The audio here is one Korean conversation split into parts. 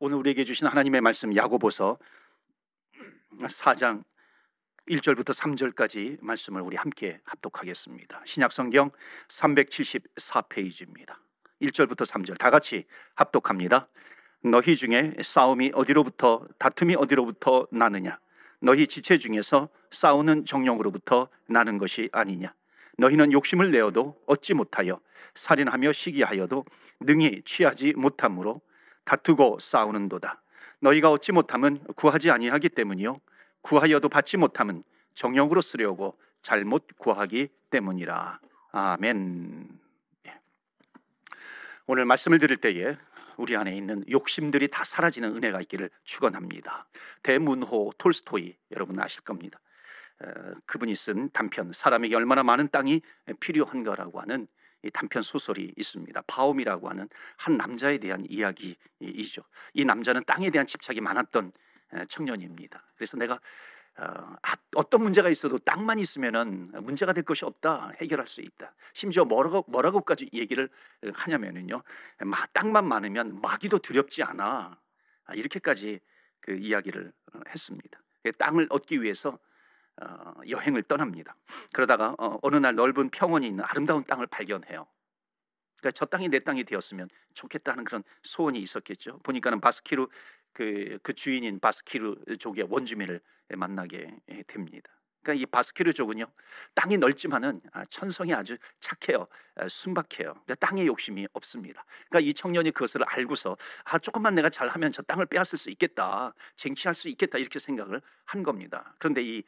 오늘 우리에게 주신 하나님의 말씀 야고보서 4장 1절부터 3절까지 말씀을 우리 함께 합독하겠습니다. 신약 성경 374페이지입니다. 1절부터 3절 다 같이 합독합니다. 너희 중에 싸움이 어디로부터 다툼이 어디로부터 나느냐 너희 지체 중에서 싸우는 정령으로부터 나는 것이 아니냐 너희는 욕심을 내어도 얻지 못하여 살인하며 시기하여도 능히 취하지 못함으로 다투고 싸우는도다 너희가 얻지 못함은 구하지 아니하기 때문이요 구하여도 받지 못함은 정령으로 쓰려고 잘못 구하기 때문이라 아멘 예. 오늘 말씀을 드릴 때에 우리 안에 있는 욕심들이 다 사라지는 은혜가 있기를 축원합니다. 대문호 톨스토이 여러분 아실 겁니다. 그분이 쓴 단편 사람에게 얼마나 많은 땅이 필요한가라고 하는 이 단편 소설이 있습니다. 바움이라고 하는 한 남자에 대한 이야기이죠. 이 남자는 땅에 대한 집착이 많았던 청년입니다. 그래서 내가 어, 아, 어떤 문제가 있어도 땅만 있으면은 문제가 될 것이 없다 해결할 수 있다. 심지어 뭐라고 뭐라고까지 얘기를 하냐면은요, 땅만 많으면 마귀도 두렵지 않아 아, 이렇게까지 그 이야기를 어, 했습니다. 땅을 얻기 위해서 어, 여행을 떠납니다. 그러다가 어, 어느 날 넓은 평원이 있는 아름다운 땅을 발견해요. 그러니까 저 땅이 내 땅이 되었으면 좋겠다는 그런 소원이 있었겠죠. 보니까는 바스키르 그, 그 주인인 바스키르 족의 원주민을 만나게 됩니다. 그러니까 이 바스키르족은요 땅이 넓지만은 아, 천성이 아주 착해요, 아, 순박해요. 그러니까 땅에 욕심이 없습니다. 그러니까 이 청년이 그것을 알고서 아 조금만 내가 잘하면 저 땅을 빼앗을 수 있겠다, 쟁취할 수 있겠다 이렇게 생각을 한 겁니다. 그런데 이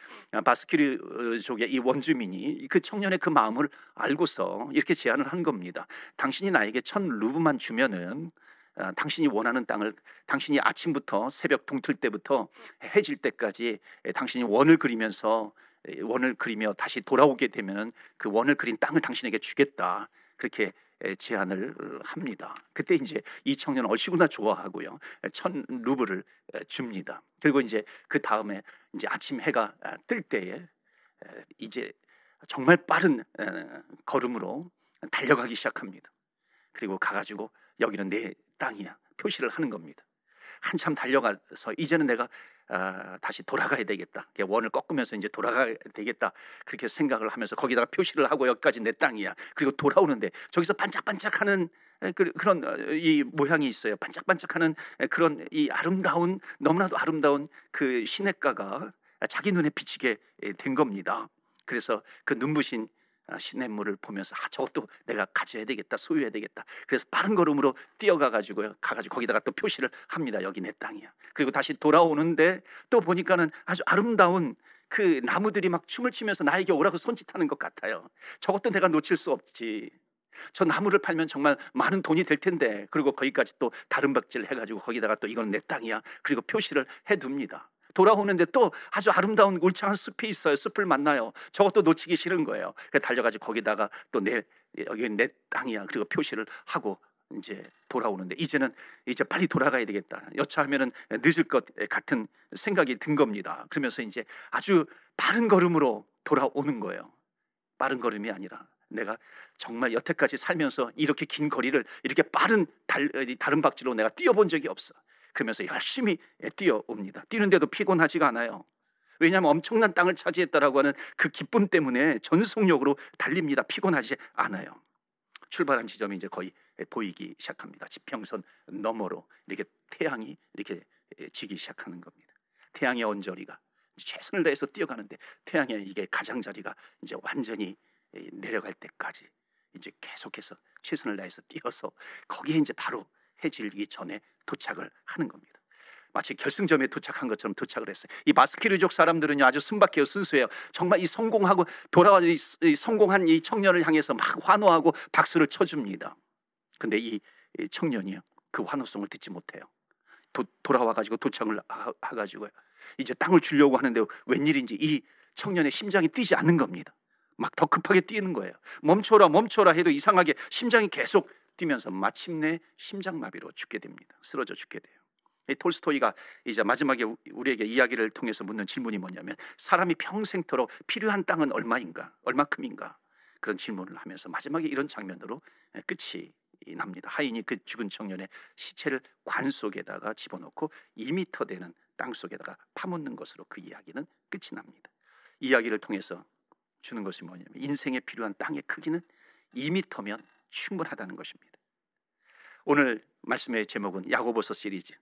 바스키르족의 이 원주민이 그 청년의 그 마음을 알고서 이렇게 제안을 한 겁니다. 당신이 나에게 천 루브만 주면은 어, 당신이 원하는 땅을 당신이 아침부터 새벽 동틀 때부터 해질 때까지 당신이 원을 그리면서 원을 그리며 다시 돌아오게 되면은 그 원을 그린 땅을 당신에게 주겠다 그렇게 제안을 합니다. 그때 이제 이 청년은 얼씨구나 좋아하고요. 천 루브를 줍니다. 그리고 이제 그 다음에 이제 아침 해가 뜰 때에 이제 정말 빠른 걸음으로 달려가기 시작합니다. 그리고 가가지고 여기는 내 땅이야 표시를 하는 겁니다. 한참 달려가서 이제는 내가 아, 다시 돌아가야 되겠다. 원을 꺾으면서 이제 돌아가야 되겠다. 그렇게 생각을 하면서 거기다가 표시를 하고 여기까지 내 땅이야. 그리고 돌아오는데 저기서 반짝반짝하는 그, 그런 어, 이 모양이 있어요. 반짝반짝하는 그런 이 아름다운 너무나도 아름다운 그 시냇가가 자기 눈에 비치게 된 겁니다. 그래서 그 눈부신 아, 시냇물을 보면서 아 저것도 내가 가져야 되겠다 소유해야 되겠다. 그래서 빠른 걸음으로 뛰어가 가지고요 가가지고 거기다가 또 표시를 합니다. 여기 내 땅이야. 그리고 다시 돌아오는데 또 보니까는 아주 아름다운 그 나무들이 막 춤을 추면서 나에게 오라고 손짓하는 것 같아요. 저것도 내가 놓칠 수 없지. 저 나무를 팔면 정말 많은 돈이 될 텐데. 그리고 거기까지 또 다른 박질 해가지고 거기다가 또 이건 내 땅이야. 그리고 표시를 해둡니다 돌아오는데 또 아주 아름다운 울창한 숲이 있어요. 숲을 만나요. 저것도 놓치기 싫은 거예요. 그래서 달려가지고 거기다가 또 내 여기 내 땅이야. 그리고 표시를 하고 이제 돌아오는데 이제는 이제 빨리 돌아가야 되겠다. 여차하면은 늦을 것 같은 생각이 든 겁니다. 그러면서 이제 아주 빠른 걸음으로 돌아오는 거예요. 빠른 걸음이 아니라 내가 정말 여태까지 살면서 이렇게 긴 거리를 이렇게 빠른 달, 다른 박지로 내가 뛰어본 적이 없어. 그러면서 열심히 뛰어옵니다. 뛰는데도 피곤하지가 않아요. 왜냐하면 엄청난 땅을 차지했다라고 하는 그 기쁨 때문에 전속력으로 달립니다. 피곤하지 않아요. 출발한 지점이 이제 거의 보이기 시작합니다. 지평선 너머로 이렇게 태양이 이렇게 지기 시작하는 겁니다. 태양의 언저리가 최선을 다해서 뛰어가는데 태양의 이게 가장자리가 이제 완전히 내려갈 때까지 이제 계속해서 최선을 다해서 뛰어서 거기에 이제 바로 해질기 전에 도착을 하는 겁니다. 마치 결승점에 도착한 것처럼 도착을 했어요. 이 마스키르족 사람들은 아주 순박해요, 순수해요. 정말 이 성공하고 돌아와 이, 성공한 이 청년을 향해서 막 환호하고 박수를 쳐줍니다. 근데 이, 이 청년이요, 그 환호성을 듣지 못해요. 도, 돌아와 가지고 도착을 하, 가지고요. 이제 땅을 주려고 하는데 웬일인지 이 청년의 심장이 뛰지 않는 겁니다. 막 더 급하게 뛰는 거예요. 멈춰라, 멈춰라 해도 이상하게 심장이 계속 뛰면서 마침내 심장마비로 죽게 됩니다. 쓰러져 죽게 돼요. 톨스토이가 이제 마지막에 우리에게 이야기를 통해서 묻는 질문이 뭐냐면 사람이 평생토록 필요한 땅은 얼마인가, 얼마큼인가 그런 질문을 하면서 마지막에 이런 장면으로 끝이 납니다. 하인이 그 죽은 청년의 시체를 관 속에다가 집어넣고 2미터 되는 땅 속에다가 파묻는 것으로 그 이야기는 끝이 납니다. 이야기를 통해서 주는 것이 뭐냐면 인생에 필요한 땅의 크기는 2미터면 충분하다는 것입니다. 오늘 말씀의 제목은 야고보서 시리즈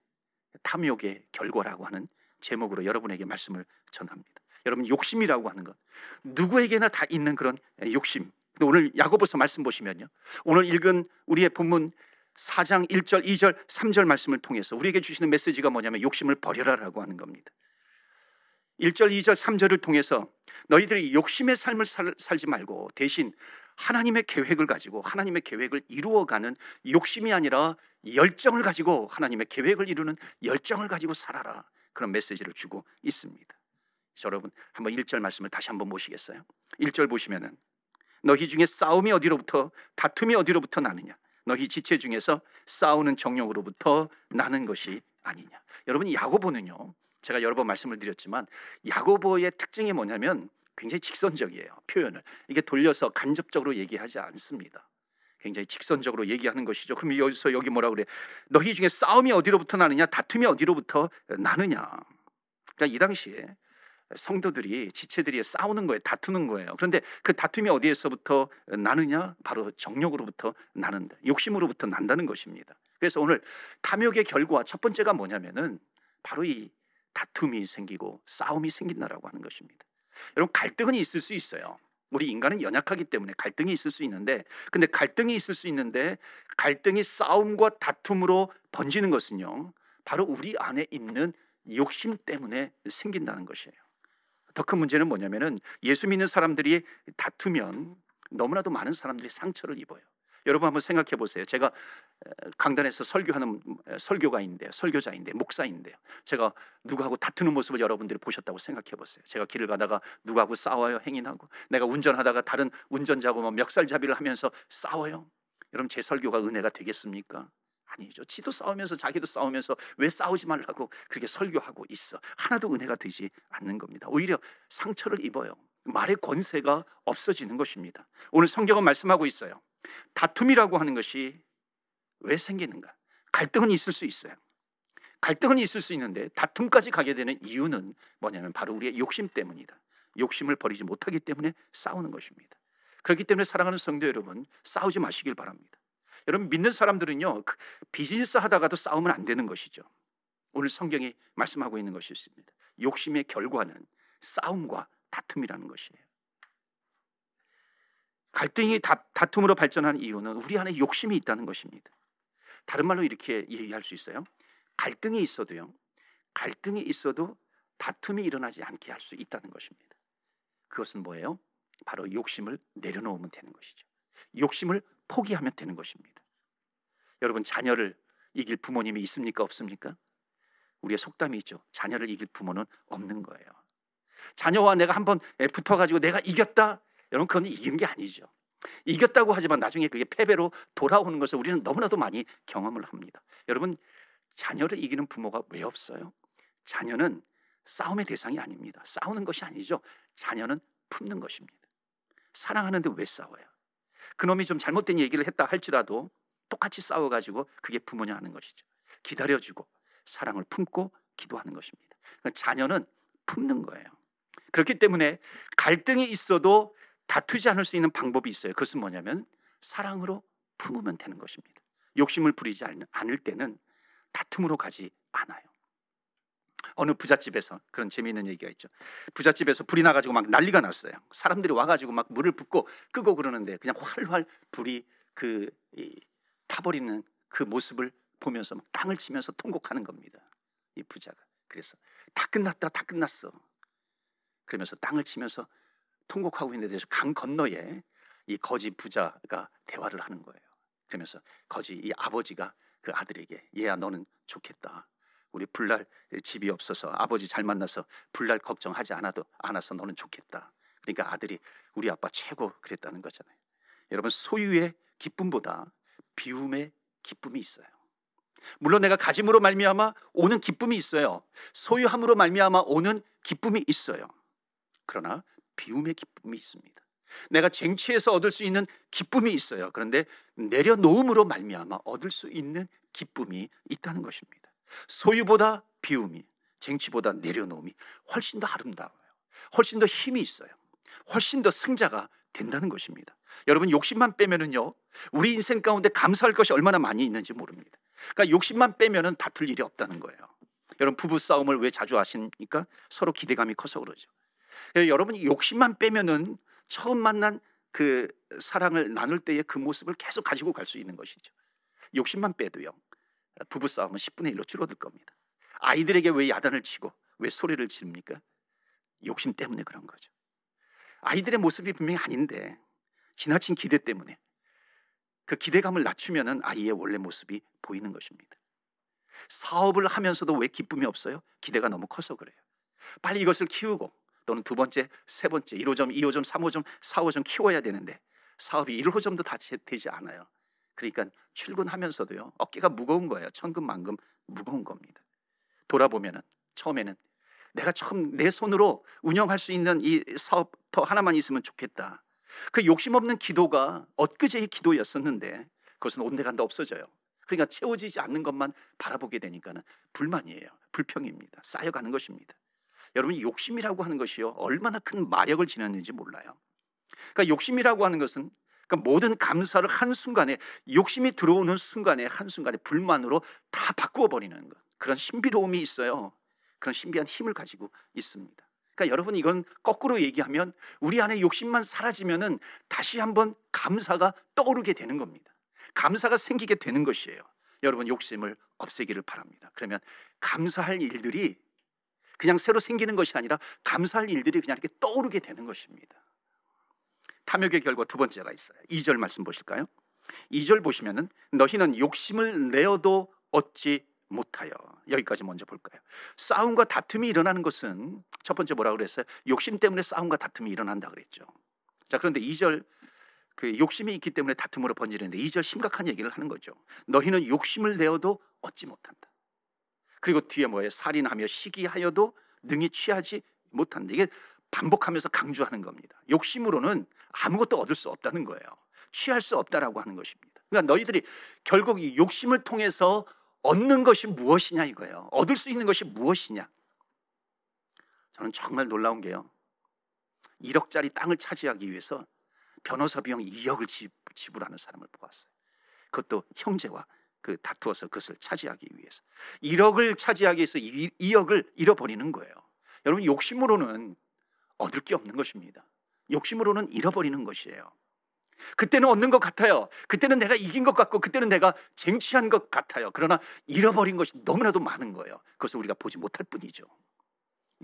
탐욕의 결과라고 하는 제목으로 여러분에게 말씀을 전합니다. 여러분 욕심이라고 하는 것 누구에게나 다 있는 그런 욕심. 오늘 야고보서 말씀 보시면요. 오늘 읽은 우리의 본문 4장 1절, 2절, 3절 말씀을 통해서 우리에게 주시는 메시지가 뭐냐면 욕심을 버려라라고 하는 겁니다. 1절, 2절, 3절을 통해서 너희들이 욕심의 삶을 살, 살지 말고 대신 하나님의 계획을 가지고 하나님의 계획을 이루어가는 욕심이 아니라 열정을 가지고 하나님의 계획을 이루는 열정을 가지고 살아라. 그런 메시지를 주고 있습니다. 여러분 한번 1절 말씀을 다시 한번 보시겠어요? 1절 보시면은 너희 중에 싸움이 어디로부터 다툼이 어디로부터 나느냐? 너희 지체 중에서 싸우는 정령으로부터 나는 것이 아니냐. 여러분 야고보는요. 제가 여러 번 말씀을 드렸지만 야고보의 특징이 뭐냐면 굉장히 직선적이에요. 표현을. 이게 돌려서 간접적으로 얘기하지 않습니다. 굉장히 직선적으로 얘기하는 것이죠. 그럼 여기서 여기 뭐라 그래? 너희 중에 싸움이 어디로부터 나느냐? 다툼이 어디로부터 나느냐? 그러니까 이 당시에 성도들이 지체들이 싸우는 거예요. 다투는 거예요. 그런데 그 다툼이 어디에서부터 나느냐? 바로 정욕으로부터 나는다. 욕심으로부터 난다는 것입니다. 그래서 오늘 탐욕의 결과 첫 번째가 뭐냐면은 바로 이 다툼이 생기고 싸움이 생긴다라고 하는 것입니다. 여러분 갈등은 있을 수 있어요. 우리 인간은 연약하기 때문에 갈등이 있을 수 있는데 근데 갈등이 있을 수 있는데 갈등이 싸움과 다툼으로 번지는 것은요. 바로 우리 안에 있는 욕심 때문에 생긴다는 것이에요. 더 큰 문제는 뭐냐면은 예수 믿는 사람들이 다투면 너무나도 많은 사람들이 상처를 입어요. 여러분 한번 생각해 보세요. 제가 강단에서 설교하는 설교가인데 설교자인데 목사인데요. 제가 누구하고 다투는 모습을 여러분들이 보셨다고 생각해 보세요. 제가 길을 가다가 누구하고 싸워요 행인하고 내가 운전하다가 다른 운전자하고 뭐 멱살잡이를 하면서 싸워요. 여러분 제 설교가 은혜가 되겠습니까? 아니죠. 지도 싸우면서 자기도 싸우면서 왜 싸우지 말라고 그렇게 설교하고 있어. 하나도 은혜가 되지 않는 겁니다. 오히려 상처를 입어요. 말의 권세가 없어지는 것입니다. 오늘 성경은 말씀하고 있어요. 다툼이라고 하는 것이 왜 생기는가? 갈등은 있을 수 있어요. 갈등은 있을 수 있는데 다툼까지 가게 되는 이유는 뭐냐면 바로 우리의 욕심 때문이다. 욕심을 버리지 못하기 때문에 싸우는 것입니다. 그렇기 때문에 사랑하는 성도 여러분, 싸우지 마시길 바랍니다. 여러분 믿는 사람들은요 그 비즈니스 하다가도 싸우면 안 되는 것이죠. 오늘 성경이 말씀하고 있는 것이 있습니다. 욕심의 결과는 싸움과 다툼이라는 것이에요. 갈등이 다, 다툼으로 발전한 이유는 우리 안에 욕심이 있다는 것입니다. 다른 말로 이렇게 얘기할 수 있어요. 갈등이 있어도요. 갈등이 있어도 다툼이 일어나지 않게 할 수 있다는 것입니다. 그것은 뭐예요? 바로 욕심을 내려놓으면 되는 것이죠. 욕심을 포기하면 되는 것입니다. 여러분 자녀를 이길 부모님이 있습니까 없습니까? 우리의 속담이 있죠. 자녀를 이길 부모는 없는 거예요. 자녀와 내가 한번 붙어가지고 내가 이겼다. 여러분 그건 이긴 게 아니죠. 이겼다고 하지만 나중에 그게 패배로 돌아오는 것을 우리는 너무나도 많이 경험을 합니다. 여러분 자녀를 이기는 부모가 왜 없어요? 자녀는 싸움의 대상이 아닙니다. 싸우는 것이 아니죠. 자녀는 품는 것입니다. 사랑하는데 왜 싸워요? 그놈이 좀 잘못된 얘기를 했다 할지라도 똑같이 싸워가지고 그게 부모냐 하는 것이죠. 기다려주고 사랑을 품고 기도하는 것입니다. 그러니까 자녀는 품는 거예요. 그렇기 때문에 갈등이 있어도 다투지 않을 수 있는 방법이 있어요. 그것은 뭐냐면 사랑으로 품으면 되는 것입니다. 욕심을 부리지 않을 때는 다툼으로 가지 않아요. 어느 부잣집에서 그런 재미있는 얘기가 있죠. 부잣집에서 불이 나가지고 막 난리가 났어요. 사람들이 와가지고 막 물을 붓고 끄고 그러는데 그냥 활활 불이 그 타버리는 그 모습을 보면서 막 땅을 치면서 통곡하는 겁니다. 이 부자가. 그래서 다 끝났다, 다 끝났어. 그러면서 땅을 치면서 통곡하고 있는 데서 강 건너에 이 거지 부자가 대화를 하는 거예요. 그러면서 거지 이 아버지가 그 아들에게 얘야 너는 좋겠다. 우리 불날 집이 없어서 아버지 잘 만나서 불날 걱정하지 않아도 않아서 너는 좋겠다. 그러니까 아들이 우리 아빠 최고 그랬다는 거잖아요. 여러분 소유의 기쁨보다 비움의 기쁨이 있어요. 물론 내가 가짐으로 말미암아 오는 기쁨이 있어요. 소유함으로 말미암아 오는 기쁨이 있어요. 그러나 비움의 기쁨이 있습니다. 내가 쟁취해서 얻을 수 있는 기쁨이 있어요. 그런데 내려놓음으로 말미암아 얻을 수 있는 기쁨이 있다는 것입니다. 소유보다 비움이, 쟁취보다 내려놓음이 훨씬 더 아름다워요. 훨씬 더 힘이 있어요. 훨씬 더 승자가 된다는 것입니다. 여러분 욕심만 빼면은요, 우리 인생 가운데 감사할 것이 얼마나 많이 있는지 모릅니다. 그러니까 욕심만 빼면은 다툴 일이 없다는 거예요. 여러분 부부 싸움을 왜 자주 하십니까? 서로 기대감이 커서 그러죠. 여러분이 욕심만 빼면은 처음 만난 그 사랑을 나눌 때의 그 모습을 계속 가지고 갈 수 있는 것이죠. 욕심만 빼도요. 부부 싸움은 10분의 1로 줄어들 겁니다. 아이들에게 왜 야단을 치고 왜 소리를 지릅니까? 욕심 때문에 그런 거죠. 아이들의 모습이 분명히 아닌데 지나친 기대 때문에 그 기대감을 낮추면은 아이의 원래 모습이 보이는 것입니다. 사업을 하면서도 왜 기쁨이 없어요? 기대가 너무 커서 그래요. 빨리 이것을 키우고 또는 두 번째, 세 번째, 1호점, 2호점, 3호점, 4호점 키워야 되는데 사업이 1호점도 다 되지 않아요. 그러니까 출근하면서도요 어깨가 무거운 거예요. 천금만금 무거운 겁니다. 돌아보면은 처음에는 내가 처음 내 손으로 운영할 수 있는 이 사업터 하나만 있으면 좋겠다. 그 욕심 없는 기도가 엊그제의 기도였었는데 그것은 온데간데 없어져요. 그러니까 채워지지 않는 것만 바라보게 되니까는 불만이에요. 불평입니다. 쌓여가는 것입니다. 여러분 욕심이라고 하는 것이요 얼마나 큰 마력을 지녔는지 몰라요. 그러니까 욕심이라고 하는 것은 그러니까 모든 감사를 한 순간에 욕심이 들어오는 순간에 한 순간에 불만으로 다 바꾸어 버리는 것 그런 신비로움이 있어요. 그런 신비한 힘을 가지고 있습니다. 그러니까 여러분 이건 거꾸로 얘기하면 우리 안에 욕심만 사라지면은 다시 한번 감사가 떠오르게 되는 겁니다. 감사가 생기게 되는 것이에요. 여러분 욕심을 없애기를 바랍니다. 그러면 감사할 일들이 그냥 새로 생기는 것이 아니라 감사할 일들이 그냥 이렇게 떠오르게 되는 것입니다. 탐욕의 결과 두 번째가 있어요. 2절 말씀 보실까요? 2절 보시면은 너희는 욕심을 내어도 얻지 못하여 여기까지 먼저 볼까요? 싸움과 다툼이 일어나는 것은 첫 번째 뭐라 그랬어요? 욕심 때문에 싸움과 다툼이 일어난다 그랬죠. 자 그런데 2절 그 욕심이 있기 때문에 다툼으로 번지는데 2절 심각한 얘기를 하는 거죠. 너희는 욕심을 내어도 얻지 못한다. 그리고 뒤에 뭐예요? 살인하며 시기하여도 능히 취하지 못한다. 이게 반복하면서 강조하는 겁니다. 욕심으로는 아무것도 얻을 수 없다는 거예요. 취할 수 없다라고 하는 것입니다. 그러니까 너희들이 결국 이 욕심을 통해서 얻는 것이 무엇이냐 이거예요. 얻을 수 있는 것이 무엇이냐. 저는 정말 놀라운 게요. 1억짜리 땅을 차지하기 위해서 변호사 비용 2억을 지불하는 사람을 보았어요. 그것도 형제와 그 다투어서 그것을 차지하기 위해서 1억을 차지하기 위해서 2억을 잃어버리는 거예요. 여러분 욕심으로는 얻을 게 없는 것입니다. 욕심으로는 잃어버리는 것이에요. 그때는 얻는 것 같아요. 그때는 내가 이긴 것 같고, 그때는 내가 쟁취한 것 같아요. 그러나 잃어버린 것이 너무나도 많은 거예요. 그것을 우리가 보지 못할 뿐이죠.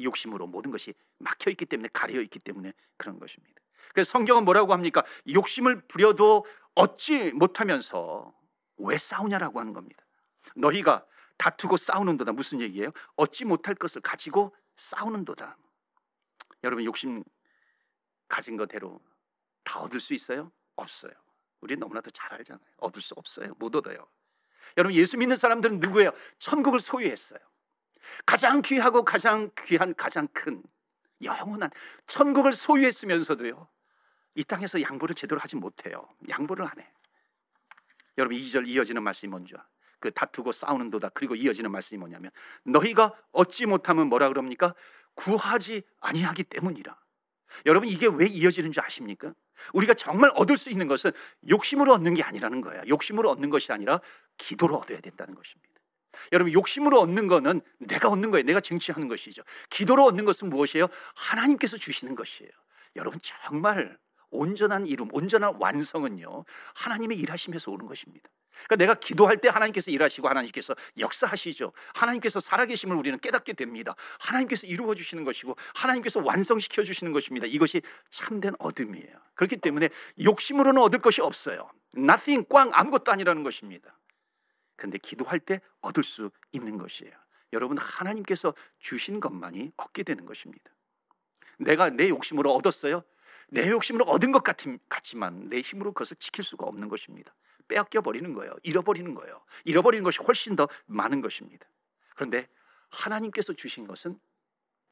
욕심으로 모든 것이 막혀 있기 때문에 가려 있기 때문에 그런 것입니다. 그래서 성경은 뭐라고 합니까? 욕심을 부려도 얻지 못하면서 왜 싸우냐라고 하는 겁니다. 너희가 다투고 싸우는도다 무슨 얘기예요? 얻지 못할 것을 가지고 싸우는도다. 여러분 욕심 가진 거대로 다 얻을 수 있어요? 없어요. 우리 너무나도 잘 알잖아요. 얻을 수 없어요. 못 얻어요. 여러분 예수 믿는 사람들은 누구예요? 천국을 소유했어요. 가장 귀하고 가장 귀한 가장 큰 영원한 천국을 소유했으면서도요. 이 땅에서 양보를 제대로 하지 못해요. 양보를 안 해. 여러분 2절 이어지는 말씀이 뭔지 그 다투고 싸우는 도다. 그리고 이어지는 말씀이 뭐냐면 너희가 얻지 못하면 뭐라 그럽니까? 구하지 아니하기 때문이라. 여러분 이게 왜 이어지는 줄 아십니까? 우리가 정말 얻을 수 있는 것은 욕심으로 얻는 게 아니라는 거야. 욕심으로 얻는 것이 아니라 기도로 얻어야 된다는 것입니다. 여러분 욕심으로 얻는 거는 내가 얻는 거예요. 내가 쟁취하는 것이죠. 기도로 얻는 것은 무엇이에요? 하나님께서 주시는 것이에요. 여러분 정말 온전한 이름, 온전한 완성은요. 하나님의 일하심에서 오는 것입니다. 그러니까 내가 기도할 때 하나님께서 일하시고 하나님께서 역사하시죠. 하나님께서 살아계심을 우리는 깨닫게 됩니다. 하나님께서 이루어 주시는 것이고 하나님께서 완성시켜 주시는 것입니다. 이것이 참된 얻음이에요. 그렇기 때문에 욕심으로는 얻을 것이 없어요. nothing 꽝 아무것도 아니라는 것입니다. 그런데 기도할 때 얻을 수 있는 것이에요. 여러분 하나님께서 주신 것만이 얻게 되는 것입니다. 내가 내 욕심으로 얻었어요. 내 욕심으로 얻은 것 같지만 내 힘으로 그것을 지킬 수가 없는 것입니다. 빼앗겨 버리는 거예요. 잃어버리는 거예요. 잃어버리는 것이 훨씬 더 많은 것입니다. 그런데 하나님께서 주신 것은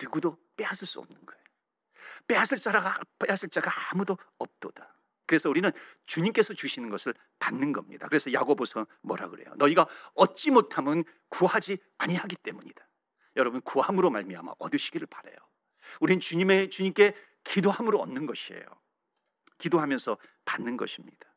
누구도 빼앗을 수 없는 거예요. 빼앗을 자가 빼앗을 자가 아무도 없도다. 그래서 우리는 주님께서 주시는 것을 받는 겁니다. 그래서 야고보서 뭐라 그래요? 너희가 얻지 못함은 구하지 아니하기 때문이다. 여러분 구함으로 말미암아 얻으시기를 바래요. 우린 주님의 주님께 기도함으로 얻는 것이에요. 기도하면서 받는 것입니다.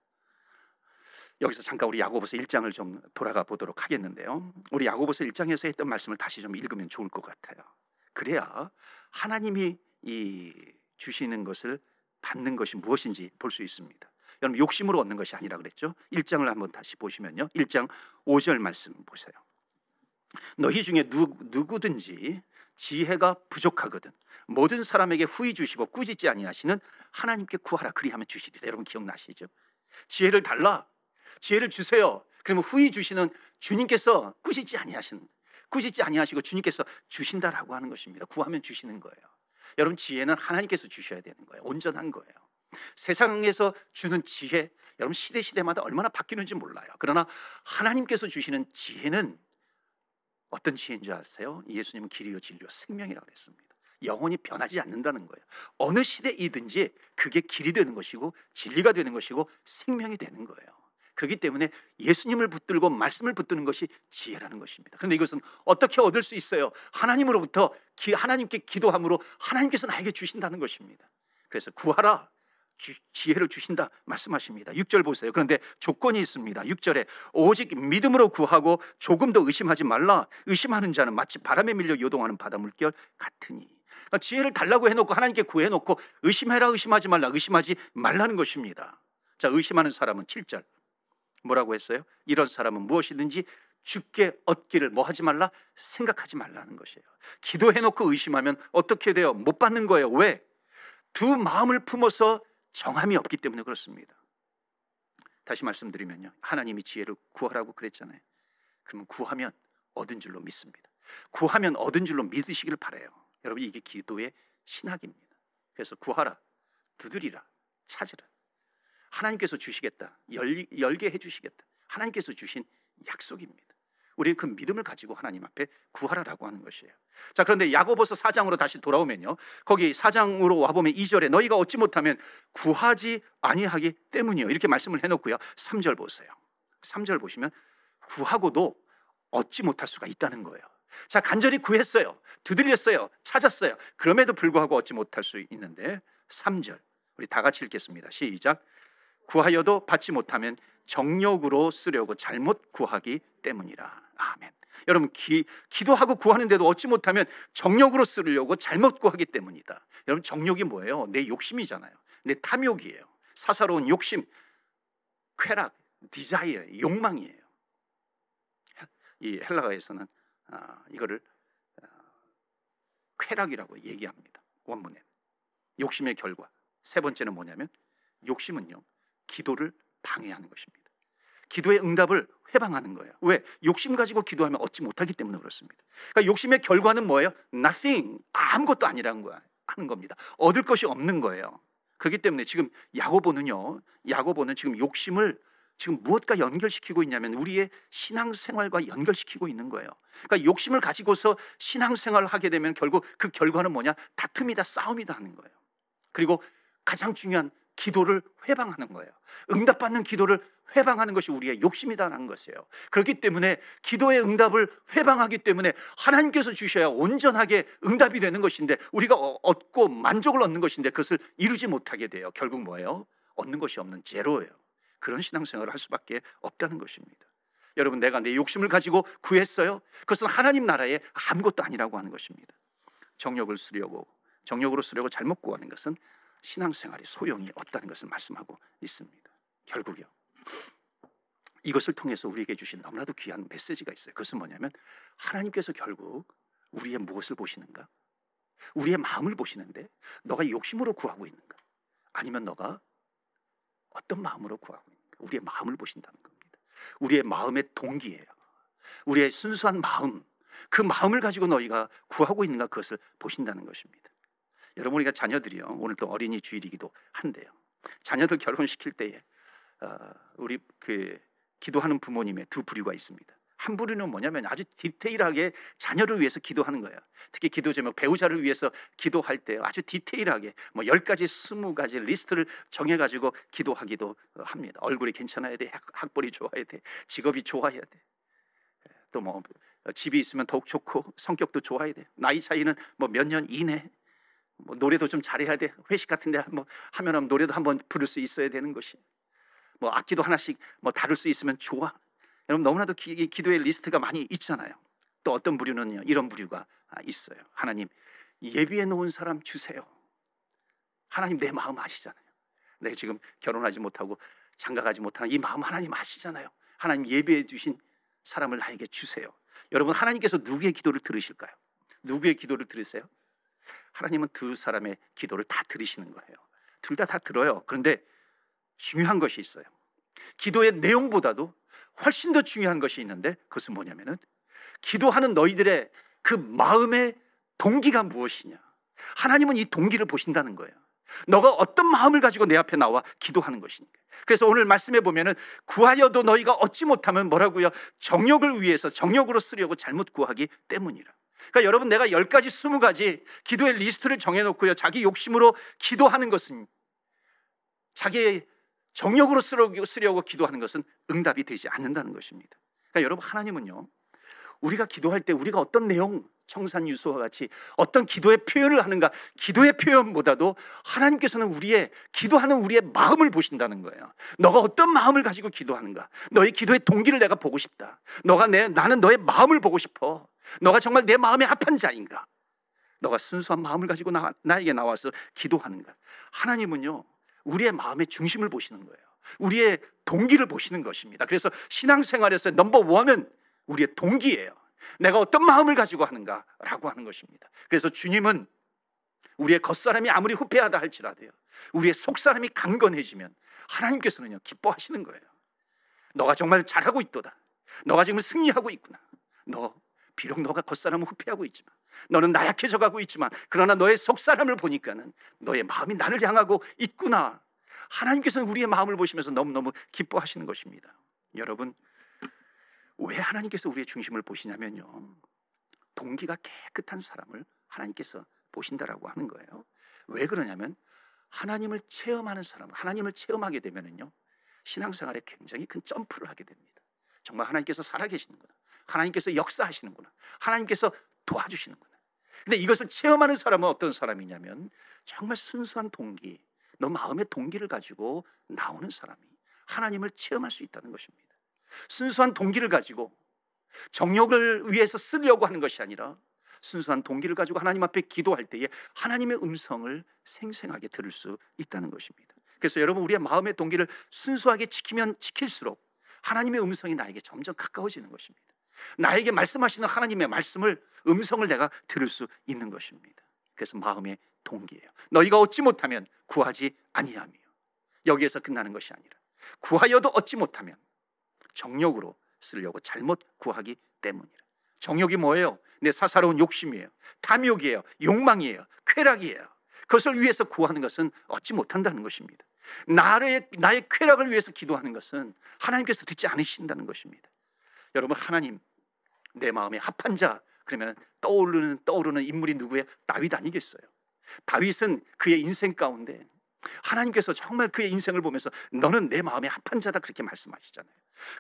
여기서 잠깐 우리 야고보서 1장을 좀 돌아가 보도록 하겠는데요. 우리 야고보서 1장에서 했던 말씀을 다시 좀 읽으면 좋을 것 같아요. 그래야 하나님이 이 주시는 것을 받는 것이 무엇인지 볼 수 있습니다. 여러분 욕심으로 얻는 것이 아니라 그랬죠. 1장을 한번 다시 보시면요. 1장 5절 말씀 보세요. 너희 중에 누, 누구든지 지혜가 부족하거든 모든 사람에게 후히 주시고 꾸짖지 아니하시는 하나님께 구하라 그리하면 주시리라. 여러분 기억나시죠? 지혜를 달라. 지혜를 주세요. 그러면 후히 주시는 주님께서 꾸짖지 아니하시는 꾸짖지 아니하시고 주님께서 주신다라고 하는 것입니다. 구하면 주시는 거예요. 여러분 지혜는 하나님께서 주셔야 되는 거예요. 온전한 거예요. 세상에서 주는 지혜, 여러분 시대 시대마다 얼마나 바뀌는지 몰라요. 그러나 하나님께서 주시는 지혜는 어떤 지혜인 줄 아세요? 예수님은 길이요 진리요 생명이라고 했습니다. 영원히 변하지 않는다는 거예요. 어느 시대이든지 그게 길이 되는 것이고 진리가 되는 것이고 생명이 되는 거예요. 그렇기 때문에 예수님을 붙들고 말씀을 붙드는 것이 지혜라는 것입니다. 그런데 이것은 어떻게 얻을 수 있어요? 하나님으로부터 하나님께 기도함으로 하나님께서 나에게 주신다는 것입니다. 그래서 구하라 주, 지혜를 주신다 말씀하십니다. 6절 보세요. 그런데 조건이 있습니다. 6절에 오직 믿음으로 구하고 조금 더 의심하지 말라. 의심하는 자는 마치 바람에 밀려 요동하는 바다 물결 같으니. 그러니까 지혜를 달라고 해놓고 하나님께 구해놓고 의심해라 의심하지 말라 의심하지 말라는 것입니다. 자 의심하는 사람은 7절 뭐라고 했어요? 이런 사람은 무엇이든지 죽게 얻기를 뭐 하지 말라? 생각하지 말라는 것이에요. 기도해놓고 의심하면 어떻게 돼요? 못 받는 거예요. 왜? 두 마음을 품어서 정함이 없기 때문에 그렇습니다. 다시 말씀드리면요. 하나님이 지혜를 구하라고 그랬잖아요. 그러면 구하면 얻은 줄로 믿습니다. 구하면 얻은 줄로 믿으시길 바래요. 여러분 이게 기도의 신학입니다. 그래서 구하라, 두드리라, 찾으라. 하나님께서 주시겠다. 열, 열게 해 주시겠다. 하나님께서 주신 약속입니다. 우리는 그 믿음을 가지고 하나님 앞에 구하라라고 하는 것이에요. 자, 그런데 야고보서 4장으로 다시 돌아오면요. 거기 4장으로 와 보면 2절에 너희가 얻지 못하면 구하지 아니하기 때문이요. 이렇게 말씀을 해 놓고요. 3절 보세요. 3절 보시면 구하고도 얻지 못할 수가 있다는 거예요. 자, 간절히 구했어요. 두들렸어요. 찾았어요. 그럼에도 불구하고 얻지 못할 수 있는데 3절. 우리 다 같이 읽겠습니다. 시작. 구하여도 받지 못하면 정욕으로 쓰려고 잘못 구하기 때문이라. 아멘. 여러분 기, 기도하고 구하는데도 얻지 못하면 정욕으로 쓰려고 잘못 구하기 때문이다. 여러분 정욕이 뭐예요? 내 욕심이잖아요. 내 탐욕이에요. 사사로운 욕심, 쾌락, desire, 욕망이에요. 이 헬라가에서는 아, 이거를 아, 쾌락이라고 얘기합니다. 원문에 욕심의 결과. 세 번째는 뭐냐면 욕심은요 기도를 방해하는 것입니다. 기도의 응답을 훼방하는 거예요. 왜? 욕심 가지고 기도하면 얻지 못하기 때문에 그렇습니다. 그러니까 욕심의 결과는 뭐예요? Nothing. 아무것도 아니라는 거야. 하는 겁니다. 얻을 것이 없는 거예요. 그렇기 때문에 지금 야고보는요. 야고보는 지금 욕심을 지금 무엇과 연결시키고 있냐면 우리의 신앙생활과 연결시키고 있는 거예요. 그러니까 욕심을 가지고서 신앙생활을 하게 되면 결국 그 결과는 뭐냐? 다툼이다, 싸움이다 하는 거예요. 그리고 가장 중요한 기도를 회방하는 거예요. 응답받는 기도를 회방하는 것이 우리의 욕심이다라는 것이에요. 그렇기 때문에 기도의 응답을 회방하기 때문에 하나님께서 주셔야 온전하게 응답이 되는 것인데 우리가 어, 얻고 만족을 얻는 것인데 그것을 이루지 못하게 돼요. 결국 뭐예요? 얻는 것이 없는 제로예요. 그런 신앙생활을 할 수밖에 없다는 것입니다. 여러분 내가 내 욕심을 가지고 구했어요. 그것은 하나님 나라의 아무것도 아니라고 하는 것입니다. 정욕을 쓰려고 정욕으로 쓰려고 잘못 구하는 것은 신앙생활이 소용이 없다는 것을 말씀하고 있습니다. 결국요. 이것을 통해서 우리에게 주신 너무나도 귀한 메시지가 있어요. 그것은 뭐냐면 하나님께서 결국 우리의 무엇을 보시는가? 우리의 마음을 보시는데 너가 욕심으로 구하고 있는가? 아니면 너가 어떤 마음으로 구하고 있는가? 우리의 마음을 보신다는 겁니다. 우리의 마음의 동기예요. 우리의 순수한 마음, 그 마음을 가지고 너희가 구하고 있는가 그것을 보신다는 것입니다. 여러분 우리가 자녀들이요 오늘 또 어린이 주일이기도 한데요. 자녀들 결혼시킬 때에 어, 우리 그 기도하는 부모님의 두 부류가 있습니다. 한 부류는 뭐냐면 아주 디테일하게 자녀를 위해서 기도하는 거예요. 특히 기도 제목 배우자를 위해서 기도할 때 아주 디테일하게 뭐 10가지, 20가지 리스트를 정해 가지고 기도하기도 합니다. 얼굴이 괜찮아야 돼. 학벌이 좋아야 돼. 직업이 좋아야 돼. 또 뭐 집이 있으면 더욱 좋고 성격도 좋아야 돼. 나이 차이는 뭐 몇 년 이내. 뭐 노래도 좀 잘해야 돼. 회식 같은데 뭐 하면 노래도 한번 부를 수 있어야 되는 것이. 뭐 악기도 하나씩 뭐 다룰 수 있으면 좋아. 여러분 너무나도 기, 기도의 리스트가 많이 있잖아요. 또 어떤 부류는요 이런 부류가 있어요. 하나님 예비해 놓은 사람 주세요. 하나님 내 마음 아시잖아요. 내가 지금 결혼하지 못하고 장가가지 못하는 이 마음 하나님 아시잖아요. 하나님 예비해 주신 사람을 나에게 주세요. 여러분 하나님께서 누구의 기도를 들으실까요? 누구의 기도를 들으세요? 하나님은 두 사람의 기도를 다 들으시는 거예요. 둘다다 들어요. 그런데 중요한 것이 있어요. 기도의 내용보다도 훨씬 더 중요한 것이 있는데 그것은 뭐냐면은 기도하는 너희들의 그 마음의 동기가 무엇이냐. 하나님은 이 동기를 보신다는 거예요. 너가 어떤 마음을 가지고 내 앞에 나와 기도하는 것이니까. 그래서 오늘 말씀해 보면은 구하여도 너희가 얻지 못하면 뭐라고요? 정욕을 위해서 정욕으로 쓰려고 잘못 구하기 때문이라. 그러니까 여러분 내가 10가지, 20가지 기도의 리스트를 정해 놓고요. 자기 욕심으로 기도하는 것은 자기의 정욕으로 쓰려고, 쓰려고 기도하는 것은 응답이 되지 않는다는 것입니다. 그러니까 여러분 하나님은요. 우리가 기도할 때 우리가 어떤 내용 청산 유수와 같이 어떤 기도의 표현을 하는가 기도의 표현보다도 하나님께서는 우리의 기도하는 우리의 마음을 보신다는 거예요. 너가 어떤 마음을 가지고 기도하는가 너의 기도의 동기를 내가 보고 싶다. 너가 내 나는 너의 마음을 보고 싶어. 너가 정말 내 마음에 합한 자인가? 너가 순수한 마음을 가지고 나, 나에게 나와서 기도하는가? 하나님은요 우리의 마음의 중심을 보시는 거예요. 우리의 동기를 보시는 것입니다. 그래서 신앙생활에서 넘버 원은 우리의 동기예요. 내가 어떤 마음을 가지고 하는가라고 하는 것입니다. 그래서 주님은 우리의 겉사람이 아무리 후패하다 할지라도요. 우리의 속사람이 강건해지면 하나님께서는요, 기뻐하시는 거예요. 너가 정말 잘하고 있도다. 너가 지금 승리하고 있구나. 너, 비록 너가 겉사람은 후패하고 있지만, 너는 나약해져 가고 있지만, 그러나 너의 속사람을 보니까는 너의 마음이 나를 향하고 있구나. 하나님께서는 우리의 마음을 보시면서 너무너무 기뻐하시는 것입니다. 여러분, 왜 하나님께서 우리의 중심을 보시냐면요. 동기가 깨끗한 사람을 하나님께서 보신다라고 하는 거예요. 왜 그러냐면 하나님을 체험하는 사람, 하나님을 체험하게 되면은요. 신앙생활에 굉장히 큰 점프를 하게 됩니다. 정말 하나님께서 살아계시는구나. 하나님께서 역사하시는구나. 하나님께서 도와주시는구나. 근데 이것을 체험하는 사람은 어떤 사람이냐면 정말 순수한 동기, 너 마음의 동기를 가지고 나오는 사람이 하나님을 체험할 수 있다는 것입니다. 순수한 동기를 가지고 정욕을 위해서 쓰려고 하는 것이 아니라 순수한 동기를 가지고 하나님 앞에 기도할 때에 하나님의 음성을 생생하게 들을 수 있다는 것입니다. 그래서 여러분 우리의 마음의 동기를 순수하게 지키면 지킬수록 하나님의 음성이 나에게 점점 가까워지는 것입니다. 나에게 말씀하시는 하나님의 말씀을 음성을 내가 들을 수 있는 것입니다. 그래서 마음의 동기예요. 너희가 얻지 못하면 구하지 아니하며 여기에서 끝나는 것이 아니라 구하여도 얻지 못하면 정욕으로 쓰려고 잘못 구하기 때문이라. 정욕이 뭐예요? 내 사사로운 욕심이에요. 탐욕이에요. 욕망이에요. 쾌락이에요. 그것을 위해서 구하는 것은 얻지 못한다는 것입니다. 나의, 나의 쾌락을 위해서 기도하는 것은 하나님께서 듣지 않으신다는 것입니다. 여러분, 하나님, 내 마음에 합한 자, 그러면 떠오르는, 떠오르는 인물이 누구예요? 다윗 아니겠어요? 다윗은 그의 인생 가운데 하나님께서 정말 그의 인생을 보면서 너는 내 마음에 합한 자다 그렇게 말씀하시잖아요.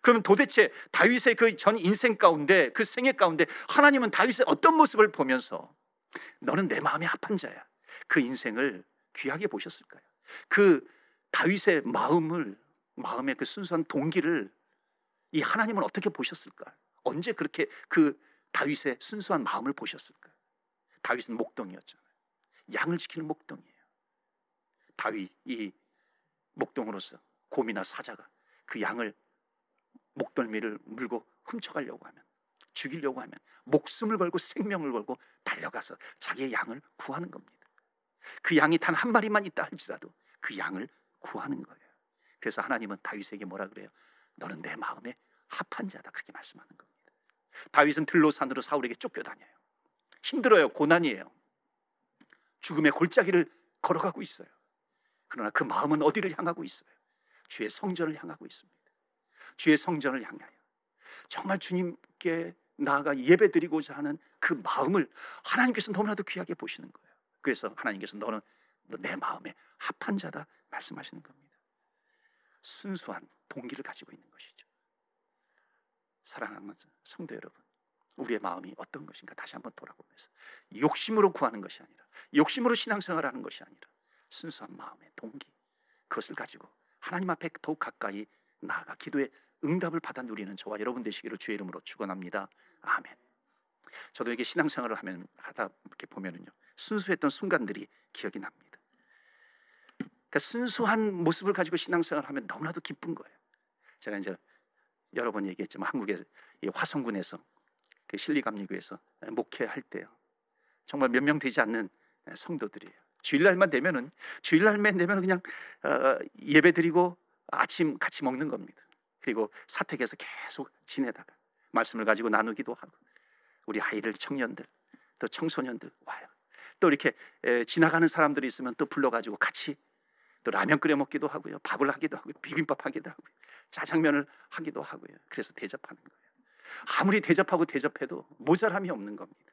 그러면 도대체 다윗의 그 전 인생 가운데 그 생애 가운데 하나님은 다윗의 어떤 모습을 보면서 너는 내 마음에 합한 자야. 그 인생을 귀하게 보셨을까요? 그 다윗의 마음을 마음의 그 순수한 동기를 이 하나님은 어떻게 보셨을까? 언제 그렇게 그 다윗의 순수한 마음을 보셨을까? 다윗은 목동이었잖아요. 양을 지키는 목동이에요. 다윗이 목동으로서 곰이나 사자가 그 양을 목덜미를 물고 훔쳐가려고 하면 죽이려고 하면 목숨을 걸고 생명을 걸고 달려가서 자기의 양을 구하는 겁니다. 그 양이 단 한 마리만 있다 할지라도 그 양을 구하는 거예요. 그래서 하나님은 다윗에게 뭐라 그래요? 너는 내 마음에 합한 자다 그렇게 말씀하는 겁니다. 다윗은 들로 산으로 사울에게 쫓겨다녀요. 힘들어요. 고난이에요. 죽음의 골짜기를 걸어가고 있어요. 그러나 그 마음은 어디를 향하고 있어요? 주의 성전을 향하고 있습니다. 주의 성전을 향하여 정말 주님 함께 나아가 예배드리고자 하는 그 마음을 하나님께서 너무나도 귀하게 보시는 거예요. 그래서 하나님께서 너는 내 마음에 합한 자다 말씀하시는 겁니다. 순수한 동기를 가지고 있는 것이죠. 사랑하는 성도 여러분, 우리의 마음이 어떤 것인가 다시 한번 돌아보면서 욕심으로 구하는 것이 아니라 욕심으로 신앙생활하는 것이 아니라 순수한 마음의 동기 그것을 가지고 하나님 앞에 더욱 가까이 나아가 기도의 응답을 받아 누리는 저와 여러분 되시기를 주의 이름으로 축원합니다. 아멘. 저도 이게 신앙생활을 하면 하다 이렇게 보면은요 순수했던 순간들이 기억이 납니다. 그러니까 순수한 모습을 가지고 신앙생활을 하면 너무나도 기쁜 거예요. 제가 이제 여러 번 얘기했지만 한국의 화성군에서 그 실리감리교에서 목회할 때요 정말 몇 명 되지 않는 성도들이에요. 주일날만 되면은 주일날만 되면 그냥 어, 예배 드리고 아침 같이 먹는 겁니다. 그리고 사택에서 계속 지내다가 말씀을 가지고 나누기도 하고 우리 아이들 청년들 또 청소년들 와요. 또 이렇게 에, 지나가는 사람들이 있으면 또 불러가지고 같이 또 라면 끓여 먹기도 하고요. 밥을 하기도 하고 비빔밥 하기도 하고 짜장면을 하기도 하고요. 그래서 대접하는 거예요. 아무리 대접하고 대접해도 모자람이 없는 겁니다.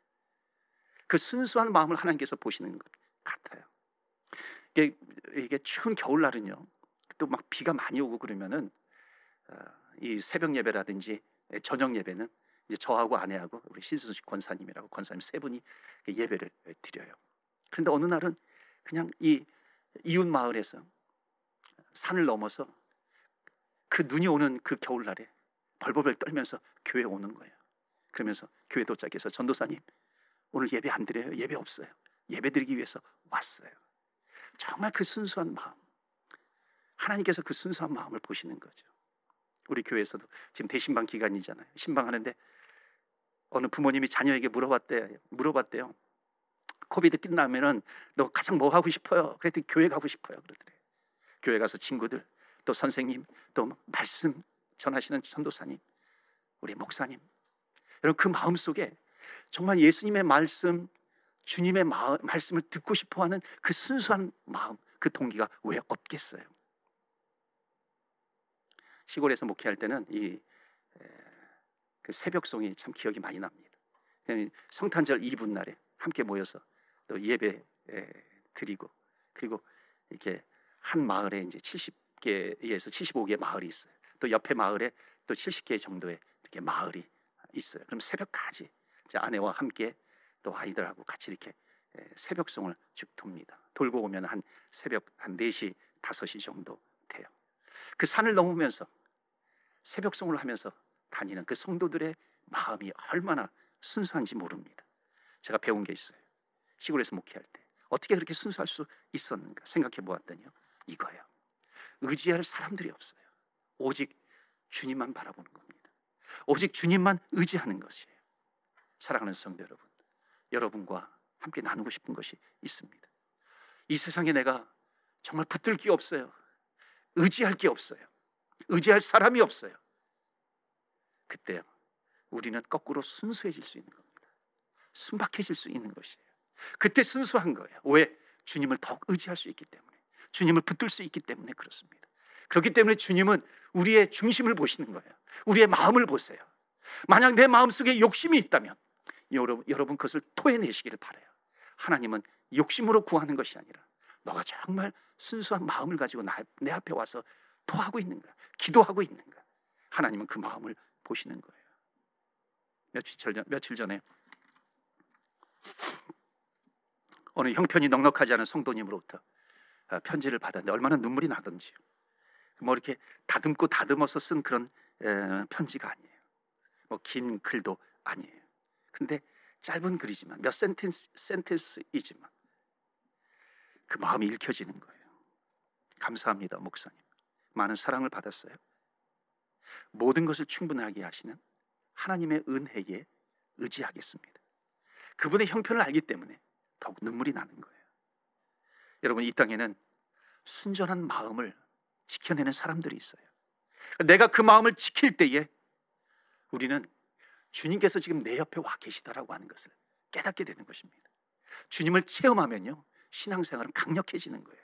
그 순수한 마음을 하나님께서 보시는 것 같아요. 이게, 이게 추운 겨울날은요. 또 막 비가 많이 오고 그러면은 어, 이 새벽 예배라든지 저녁 예배는 이제 저하고 아내하고 우리 신수식 권사님이라고 권사님 세 분이 그 예배를 드려요. 그런데 어느 날은 그냥 이 이웃 마을에서 산을 넘어서 그 눈이 오는 그 겨울날에 벌벌벌 떨면서 교회 오는 거예요. 그러면서 교회 도착해서 전도사님 오늘 예배 안 드려요. 예배 없어요. 예배 드리기 위해서 왔어요. 정말 그 순수한 마음. 하나님께서 그 순수한 마음을 보시는 거죠. 우리 교회에서도 지금 대신방 기간이잖아요. 신방하는데 어느 부모님이 자녀에게 물어봤대 물어봤대요. 코비드 끝나면은 너 가장 뭐 하고 싶어요? 그랬더니 교회 가고 싶어요. 그러더래. 교회 가서 친구들 또 선생님 또 말씀 전하시는 전도사님 우리 목사님 여러분 그 마음 속에 정말 예수님의 말씀 주님의 마음, 말씀을 듣고 싶어 하는 그 순수한 마음 그 동기가 왜 없겠어요? 시골에서 목회할 때는 이 그 새벽송이 참 기억이 많이 납니다. 성탄절 이분 날에 함께 모여서 또 예배 드리고 그리고 이렇게 한 마을에 이제 70개에서 75개 마을이 있어요. 또 옆에 마을에 또 70개 정도의 이렇게 마을이 있어요. 그럼 새벽까지 아내와 함께 또 아이들하고 같이 이렇게 새벽송을 쭉 돕니다. 돌고 오면 한 새벽 한 4시, 5시 정도 돼요. 그 산을 넘으면서 새벽송을 하면서 다니는 그 성도들의 마음이 얼마나 순수한지 모릅니다. 제가 배운 게 있어요. 시골에서 목회할 때 어떻게 그렇게 순수할 수 있었는가 생각해 보았더니요. 이거예요. 의지할 사람들이 없어요. 오직 주님만 바라보는 겁니다. 오직 주님만 의지하는 것이에요. 사랑하는 성도 여러분, 여러분과 함께 나누고 싶은 것이 있습니다. 이 세상에 내가 정말 붙들 게 없어요. 의지할 게 없어요. 의지할 사람이 없어요. 그때 우리는 거꾸로 순수해질 수 있는 겁니다. 순박해질 수 있는 것이에요. 그때 순수한 거예요. 왜? 주님을 더욱 의지할 수 있기 때문에. 주님을 붙들 수 있기 때문에 그렇습니다. 그렇기 때문에 주님은 우리의 중심을 보시는 거예요. 우리의 마음을 보세요. 만약 내 마음속에 욕심이 있다면 여러분, 여러분 그것을 토해내시기를 바래요. 하나님은 욕심으로 구하는 것이 아니라 너가 정말 순수한 마음을 가지고 나, 내 앞에 와서 토하고 있는가, 기도하고 있는가. 하나님은 그 마음을 보시는 거예요. 며칠 전, 며칠 전에 어느 형편이 넉넉하지 않은 성도님으로부터 아, 편지를 받았는데 얼마나 눈물이 나던지요. 뭐 이렇게 다듬고 다듬어서 쓴 그런 편지가 아니에요. 뭐 긴 글도 아니에요. 근데 짧은 글이지만 몇 센텐스 센텐스이지만 그 마음이 읽혀지는 거예요. 감사합니다, 목사님. 많은 사랑을 받았어요. 모든 것을 충분하게 하시는 하나님의 은혜에 의지하겠습니다. 그분의 형편을 알기 때문에 더욱 눈물이 나는 거예요. 여러분 이 땅에는 순전한 마음을 지켜내는 사람들이 있어요. 내가 그 마음을 지킬 때에 우리는 주님께서 지금 내 옆에 와 계시다라고 하는 것을 깨닫게 되는 것입니다. 주님을 체험하면요. 신앙생활은 강력해지는 거예요.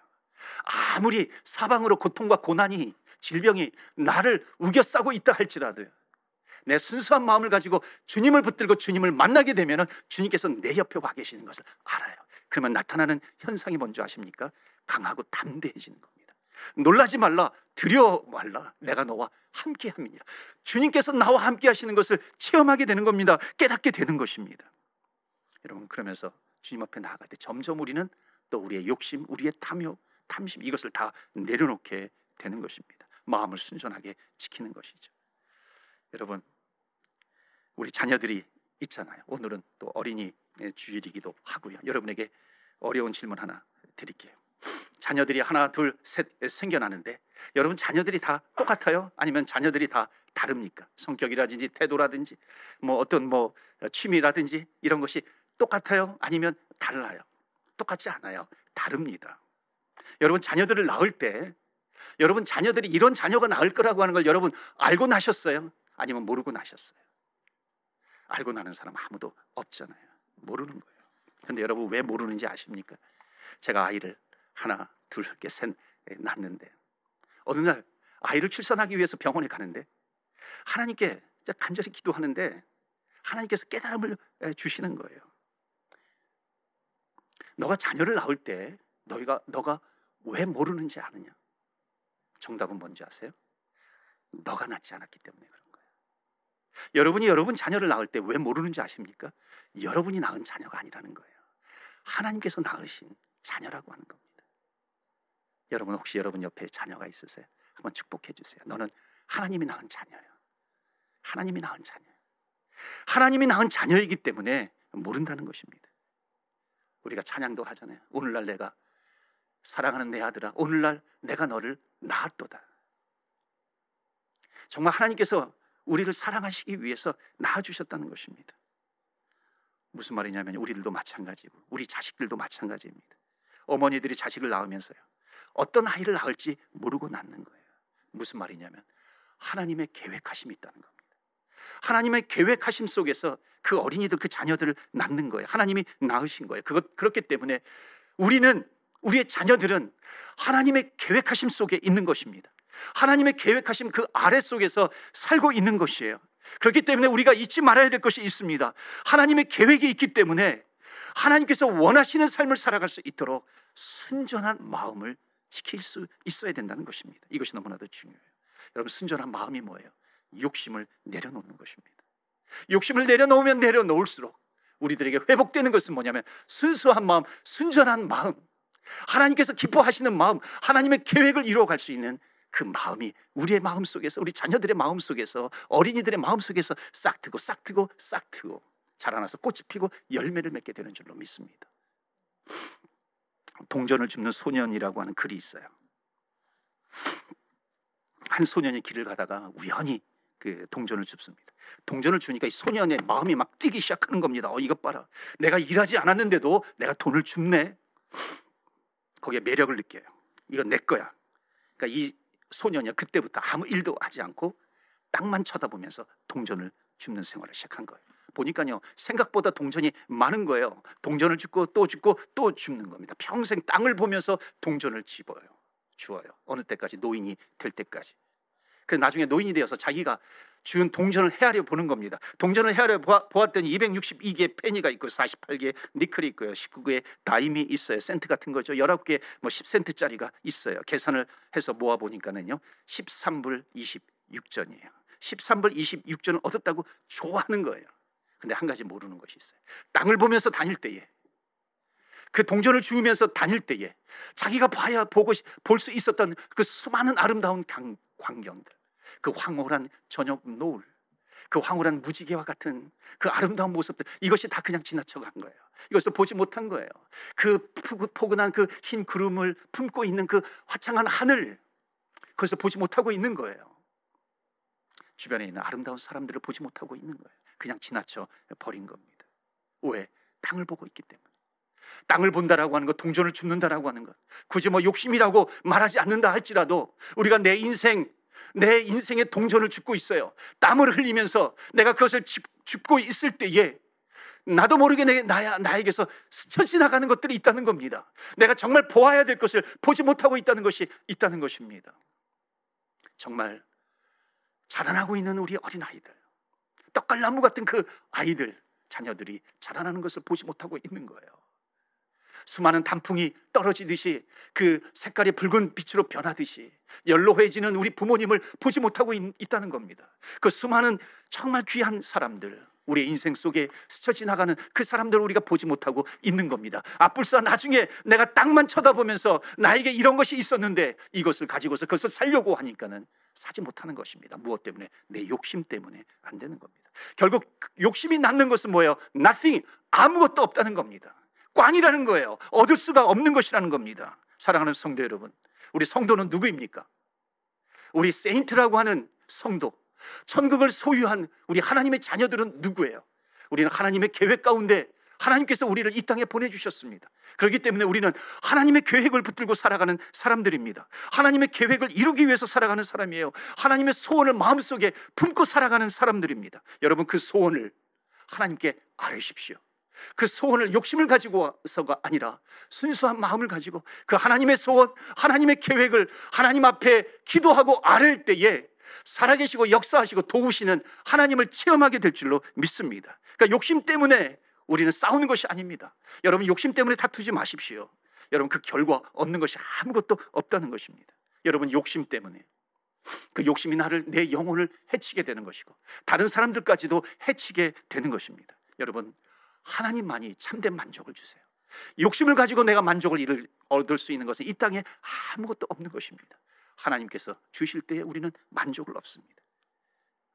아무리 사방으로 고통과 고난이 질병이 나를 우겨싸고 있다 할지라도요. 내 순수한 마음을 가지고 주님을 붙들고 주님을 만나게 되면 주님께서 내 옆에 와 계시는 것을 알아요. 그러면 나타나는 현상이 뭔지 아십니까? 강하고 담대해지는 겁니다. 놀라지 말라, 두려 말라. 내가 너와 함께 합니다. 주님께서 나와 함께 하시는 것을 체험하게 되는 겁니다. 깨닫게 되는 것입니다. 여러분, 그러면서 주님 앞에 나아갈 때 점점 우리는 또 우리의 욕심, 우리의 탐욕, 탐심 이것을 다 내려놓게 되는 것입니다. 마음을 순전하게 지키는 것이죠. 여러분, 우리 자녀들이 있잖아요. 오늘은 또 어린이 주일이기도 하고요. 여러분에게 어려운 질문 하나 드릴게요. 자녀들이 하나, 둘, 셋 생겨나는데 여러분 자녀들이 다 똑같아요? 아니면 자녀들이 다 다릅니까? 성격이라든지 태도라든지 뭐 어떤 뭐 취미라든지 이런 것이 똑같아요? 아니면 달라요? 똑같지 않아요. 다릅니다. 여러분 자녀들을 낳을 때 여러분 자녀들이 이런 자녀가 나을 거라고 하는 걸 여러분 알고 나셨어요? 아니면 모르고 나셨어요? 알고 나는 사람 아무도 없잖아요. 모르는 거예요. 근데 여러분 왜 모르는지 아십니까? 제가 아이를 하나, 둘, 이렇게 셋 낳는데 어느 날 아이를 출산하기 위해서 병원에 가는데 하나님께 간절히 기도하는데 하나님께서 깨달음을 주시는 거예요. 너가 자녀를 낳을 때 너희가 너가 왜 모르는지 아느냐? 정답은 뭔지 아세요? 너가 낳지 않았기 때문에 그런 거예요. 여러분이 여러분 자녀를 낳을 때 왜 모르는지 아십니까? 여러분이 낳은 자녀가 아니라는 거예요. 하나님께서 낳으신 자녀라고 하는 겁니다. 여러분 혹시 여러분 옆에 자녀가 있으세요? 한번 축복해 주세요. 너는 하나님이 낳은 자녀예요. 하나님이 낳은 자녀예요. 하나님이 낳은 자녀이기 때문에 모른다는 것입니다. 우리가 찬양도 하잖아요. 오늘날 내가 사랑하는 내 아들아, 오늘날 내가 너를 낳았도다. 정말 하나님께서 우리를 사랑하시기 위해서 낳아주셨다는 것입니다. 무슨 말이냐면 우리들도 마찬가지고 우리 자식들도 마찬가지입니다. 어머니들이 자식을 낳으면서요. 어떤 아이를 낳을지 모르고 낳는 거예요. 무슨 말이냐면 하나님의 계획하심이 있다는 겁니다. 하나님의 계획하심 속에서 그 어린이들 그 자녀들을 낳는 거예요. 하나님이 낳으신 거예요. 그것 그렇기 때문에 우리는 우리의 자녀들은 하나님의 계획하심 속에 있는 것입니다. 하나님의 계획하심 그 아래 속에서 살고 있는 것이에요. 그렇기 때문에 우리가 잊지 말아야 될 것이 있습니다. 하나님의 계획이 있기 때문에 하나님께서 원하시는 삶을 살아갈 수 있도록 순전한 마음을 지킬 수 있어야 된다는 것입니다. 이것이 너무나도 중요해요. 여러분 순전한 마음이 뭐예요? 욕심을 내려놓는 것입니다. 욕심을 내려놓으면 내려놓을수록 우리들에게 회복되는 것은 뭐냐면 순수한 마음, 순전한 마음, 하나님께서 기뻐하시는 마음, 하나님의 계획을 이루어갈 수 있는 그 마음이 우리의 마음 속에서, 우리 자녀들의 마음 속에서, 어린이들의 마음 속에서 싹 트고 싹 트고 싹 트고 자라나서 꽃이 피고 열매를 맺게 되는 줄로 믿습니다. 동전을 줍는 소년이라고 하는 글이 있어요. 한 소년이 길을 가다가 우연히 그 동전을 줍습니다. 동전을 주니까 이 소년의 마음이 막 뛰기 시작하는 겁니다. 어, 이것 봐라. 내가 일하지 않았는데도 내가 돈을 줍네. 거기에 매력을 느껴요. 이건 내 거야. 그러니까 이 소년이 그때부터 아무 일도 하지 않고 땅만 쳐다보면서 동전을 줍는 생활을 시작한 거예요. 보니까요 생각보다 동전이 많은 거예요. 동전을 줍고 또 줍고 또 줍는 겁니다. 평생 땅을 보면서 동전을 집어요. 주어요. 어느 때까지 노인이 될 때까지. 그래서 나중에 노인이 되어서 자기가 준 동전을 헤아려 보는 겁니다. 동전을 헤아려 보았더니 262개의 페니가 있고 48개의 니클이 있고요. 19개의 다임이 있어요. 센트 같은 거죠. 19개 뭐 10센트짜리가 있어요. 계산을 해서 모아 보니까는요. 13불 26전이에요. 13불 26전을 얻었다고 좋아하는 거예요. 근데 한 가지 모르는 것이 있어요. 땅을 보면서 다닐 때에 그 동전을 주우면서 다닐 때에 자기가 봐야 보고 볼 수 있었던 그 수많은 아름다운 강, 광경들, 그 황홀한 저녁 노을, 그 황홀한 무지개와 같은 그 아름다운 모습들 이것이 다 그냥 지나쳐간 거예요. 이것을 보지 못한 거예요. 그 포근한 그 흰 구름을 품고 있는 그 화창한 하늘 그것을 보지 못하고 있는 거예요. 주변에 있는 아름다운 사람들을 보지 못하고 있는 거예요. 그냥 지나쳐 버린 겁니다. 왜? 땅을 보고 있기 때문에. 땅을 본다라고 하는 것, 동전을 줍는다라고 하는 것, 굳이 뭐 욕심이라고 말하지 않는다 할지라도 우리가 내 인생, 내 인생의 동전을 줍고 있어요. 땀을 흘리면서 내가 그것을 줍고 있을 때에 나도 모르게 내, 나야, 나에게서 스쳐 지나가는 것들이 있다는 겁니다. 내가 정말 보아야 될 것을 보지 못하고 있다는 것이 있다는 것입니다. 정말 자라나고 있는 우리 어린아이들. 떡갈나무 같은 그 아이들, 자녀들이 자라나는 것을 보지 못하고 있는 거예요. 수많은 단풍이 떨어지듯이 그 색깔이 붉은 빛으로 변하듯이 연로해지는 우리 부모님을 보지 못하고 있, 다는 겁니다. 그 수많은 정말 귀한 사람들, 우리 인생 속에 스쳐 지나가는 그 사람들을 우리가 보지 못하고 있는 겁니다. 아뿔싸 나중에 내가 땅만 쳐다보면서 나에게 이런 것이 있었는데 이것을 가지고서 그것을 살려고 하니까는 사지 못하는 것입니다. 무엇 때문에? 내 욕심 때문에 안 되는 겁니다. 결국 욕심이 낳는 것은 뭐예요? nothing. 아무것도 없다는 겁니다. 꽝이라는 거예요. 얻을 수가 없는 것이라는 겁니다. 사랑하는 성도 여러분. 우리 성도는 누구입니까? 우리 세인트라고 하는 성도. 천국을 소유한 우리 하나님의 자녀들은 누구예요? 우리는 하나님의 계획 가운데 하나님께서 우리를 이 땅에 보내주셨습니다. 그렇기 때문에 우리는 하나님의 계획을 붙들고 살아가는 사람들입니다. 하나님의 계획을 이루기 위해서 살아가는 사람이에요. 하나님의 소원을 마음속에 품고 살아가는 사람들입니다. 여러분 그 소원을 하나님께 아뢰십시오. 그 소원을 욕심을 가지고 와서가 아니라 순수한 마음을 가지고 그 하나님의 소원, 하나님의 계획을 하나님 앞에 기도하고 아랠 때에 살아계시고 역사하시고 도우시는 하나님을 체험하게 될 줄로 믿습니다. 그러니까 욕심 때문에 우리는 싸우는 것이 아닙니다. 여러분 욕심 때문에 다투지 마십시오. 여러분 그 결과 얻는 것이 아무것도 없다는 것입니다. 여러분 욕심 때문에 그 욕심이 나를 내 영혼을 해치게 되는 것이고 다른 사람들까지도 해치게 되는 것입니다. 여러분 하나님만이 참된 만족을 주세요. 욕심을 가지고 내가 만족을 얻을 수 있는 것은 이 땅에 아무것도 없는 것입니다. 하나님께서 주실 때에 우리는 만족을 얻습니다.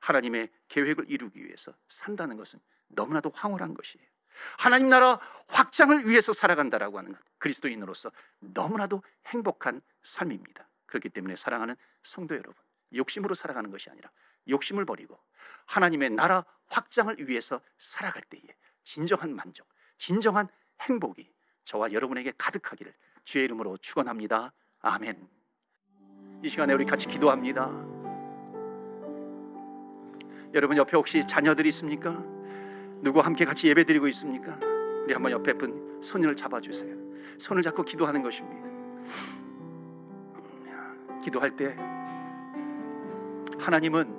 하나님의 계획을 이루기 위해서 산다는 것은 너무나도 황홀한 것이에요. 하나님 나라 확장을 위해서 살아간다라고 하는 것, 그리스도인으로서 너무나도 행복한 삶입니다. 그렇기 때문에 사랑하는 성도 여러분, 욕심으로 살아가는 것이 아니라 욕심을 버리고 하나님의 나라 확장을 위해서 살아갈 때에 진정한 만족, 진정한 행복이 저와 여러분에게 가득하기를 주의 이름으로 축원합니다. 아멘. 이 시간에 우리 같이 기도합니다. 여러분 옆에 혹시 자녀들이 있습니까? 누구 함께 같이 예배드리고 있습니까? 우리 한번 옆에 분 손을 잡아주세요. 손을 잡고 기도하는 것입니다. 기도할 때 하나님은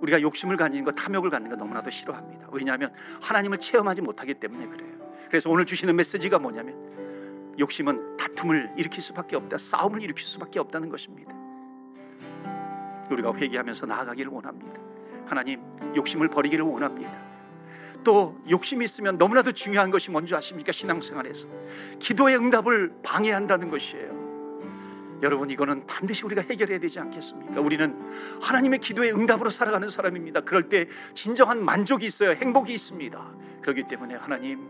우리가 욕심을 가지는 것, 탐욕을 갖는 것 너무나도 싫어합니다. 왜냐하면 하나님을 체험하지 못하기 때문에 그래요. 그래서 오늘 주시는 메시지가 뭐냐면 욕심은 다툼을 일으킬 수밖에 없다. 싸움을 일으킬 수밖에 없다는 것입니다. 우리가 회개하면서 나아가기를 원합니다. 하나님, 욕심을 버리기를 원합니다. 또 욕심이 있으면 너무나도 중요한 것이 뭔지 아십니까? 신앙생활에서 기도의 응답을 방해한다는 것이에요. 여러분 이거는 반드시 우리가 해결해야 되지 않겠습니까? 우리는 하나님의 기도의 응답으로 살아가는 사람입니다. 그럴 때 진정한 만족이 있어요. 행복이 있습니다. 그렇기 때문에 하나님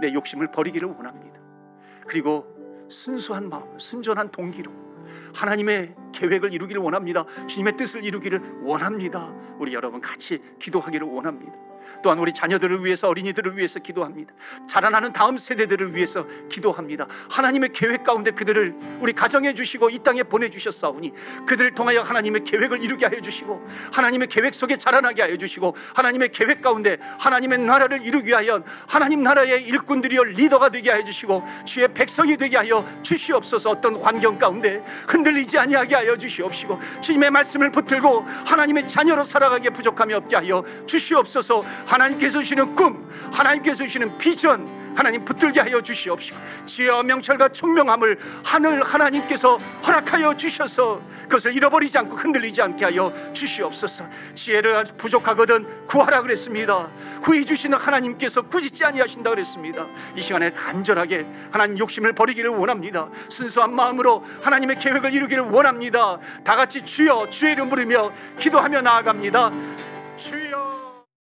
내 욕심을 버리기를 원합니다. 그리고 순수한 마음, 순전한 동기로 하나님의 계획을 이루기를 원합니다. 주님의 뜻을 이루기를 원합니다. 우리 여러분 같이 기도하기를 원합니다. 또한 우리 자녀들을 위해서 어린이들을 위해서 기도합니다. 자라나는 다음 세대들을 위해서 기도합니다. 하나님의 계획 가운데 그들을 우리 가정해 주시고 이 땅에 보내 주셨사오니 그들을 통하여 하나님의 계획을 이루게 하여 주시고 하나님의 계획 속에 자라나게 하여 주시고 하나님의 계획 가운데 하나님의 나라를 이루기 위하여 하나님 나라의 일꾼들이여 리더가 되게 하여 주시고 주의 백성이 되게 하여 주시옵소서 어떤 환경 가운데 흔들리지 아니하게 하여 주시옵시고 주님의 말씀을 붙들고 하나님의 자녀로 살아가기에 부족함이 없게 하여 주시옵소서 하나님께서 주시는 꿈, 하나님께서 주시는 비전, 하나님 붙들게 하여 주시옵시고 지혜와 명철과 총명함을 하늘 하나님께서 허락하여 주셔서 그것을 잃어버리지 않고 흔들리지 않게 하여 주시옵소서. 지혜를 부족하거든 구하라 그랬습니다. 후히 주시는 하나님께서 꾸짖지 아니하신다 그랬습니다. 이 시간에 간절하게 하나님 욕심을 버리기를 원합니다. 순수한 마음으로 하나님의 계획을 이루기를 원합니다. 다 같이 주여 주의 이름 부르며 기도하며 나아갑니다. 주여